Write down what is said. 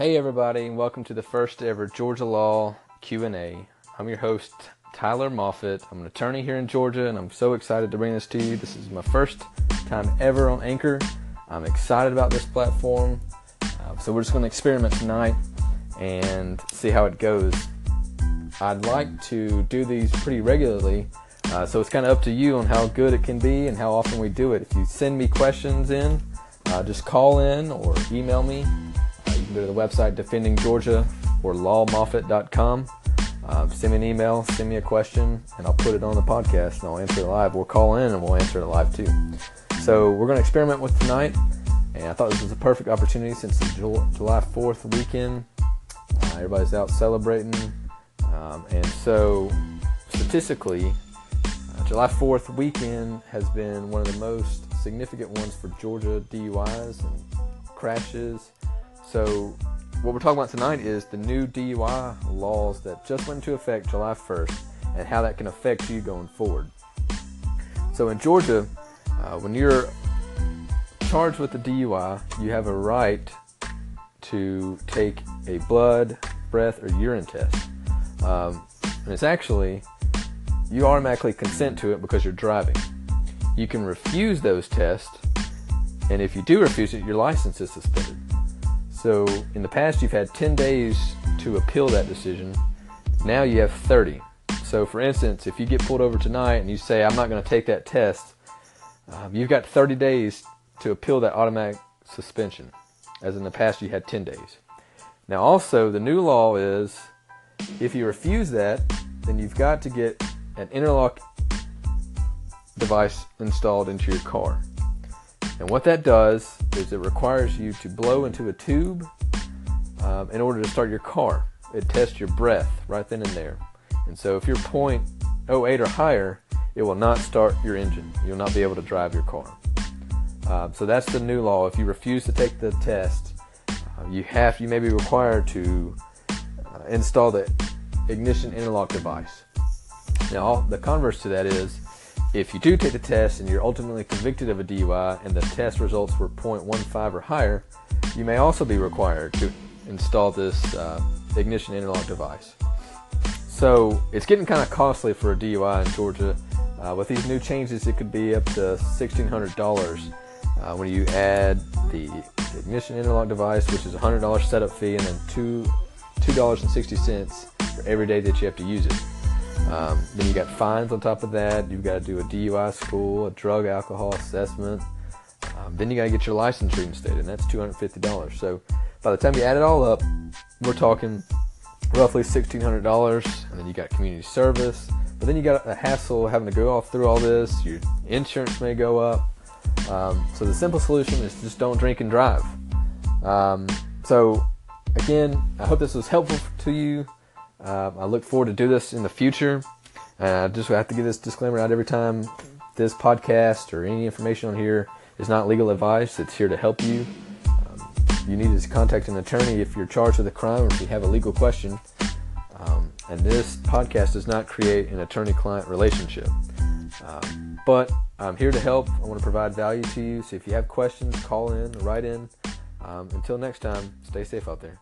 Hey everybody, and welcome to the first ever Georgia Law Q&A. I'm your host, Tyler Moffitt. I'm an attorney here in Georgia, and I'm so excited to bring this to you. This is my first time ever on Anchor. I'm excited about this platform. Uh, so we're just going to experiment tonight and see how it goes. I'd like to do these pretty regularly, uh, so it's kind of up to you on how good it can be and how often we do it. If you send me questions in, uh, just call in or email me can go to the website Defending Georgia or lawmoffitt.com. Uh, send me an email, send me a question, and I'll put it on the podcast and I'll answer it live. We'll call in and we'll answer it live too. So we're going to experiment with tonight, and I thought this was a perfect opportunity since the July 4th weekend. Uh, everybody's out celebrating, um, and so statistically, uh, July 4th weekend has been one of the most significant ones for Georgia DUIs and crashes so, what we're talking about tonight is the new DUI laws that just went into effect July 1st and how that can affect you going forward. So, in Georgia, uh, when you're charged with a DUI, you have a right to take a blood, breath, or urine test. Um, and it's actually, you automatically consent to it because you're driving. You can refuse those tests, and if you do refuse it, your license is suspended. So in the past, you've had 10 days to appeal that decision. Now you have 30. So for instance, if you get pulled over tonight and you say, I'm not going to take that test, um, you've got 30 days to appeal that automatic suspension. As in the past, you had 10 days. Now, also, the new law is if you refuse that, then you've got to get an interlock device installed into your car. And what that does is it requires you to blow into a tube um, in order to start your car. It tests your breath right then and there. And so if you're 0.08 or higher, it will not start your engine. You'll not be able to drive your car. Uh, so that's the new law. If you refuse to take the test, uh, you have you may be required to uh, install the ignition interlock device. Now, the converse to that is if you do take the test and you're ultimately convicted of a DUI and the test results were 0.15 or higher, you may also be required to install this uh, ignition interlock device. So it's getting kind of costly for a DUI in Georgia. Uh, with these new changes, it could be up to $1,600 uh, when you add the ignition interlock device, which is a $100 setup fee, and then two $2.60 for every day that you have to use it. Um, then you got fines on top of that. You've got to do a DUI school, a drug alcohol assessment. Um, then you got to get your license reinstated, and that's $250. So by the time you add it all up, we're talking roughly $1,600. And then you got community service. But then you got a hassle having to go off through all this. Your insurance may go up. Um, so the simple solution is just don't drink and drive. Um, so again, I hope this was helpful to you. Uh, I look forward to do this in the future. Uh, just have to get this disclaimer out every time this podcast or any information on here is not legal advice. It's here to help you. Um, you need to contact an attorney if you're charged with a crime or if you have a legal question. Um, and this podcast does not create an attorney-client relationship. Um, but I'm here to help. I want to provide value to you. So if you have questions, call in, write in. Um, until next time, stay safe out there.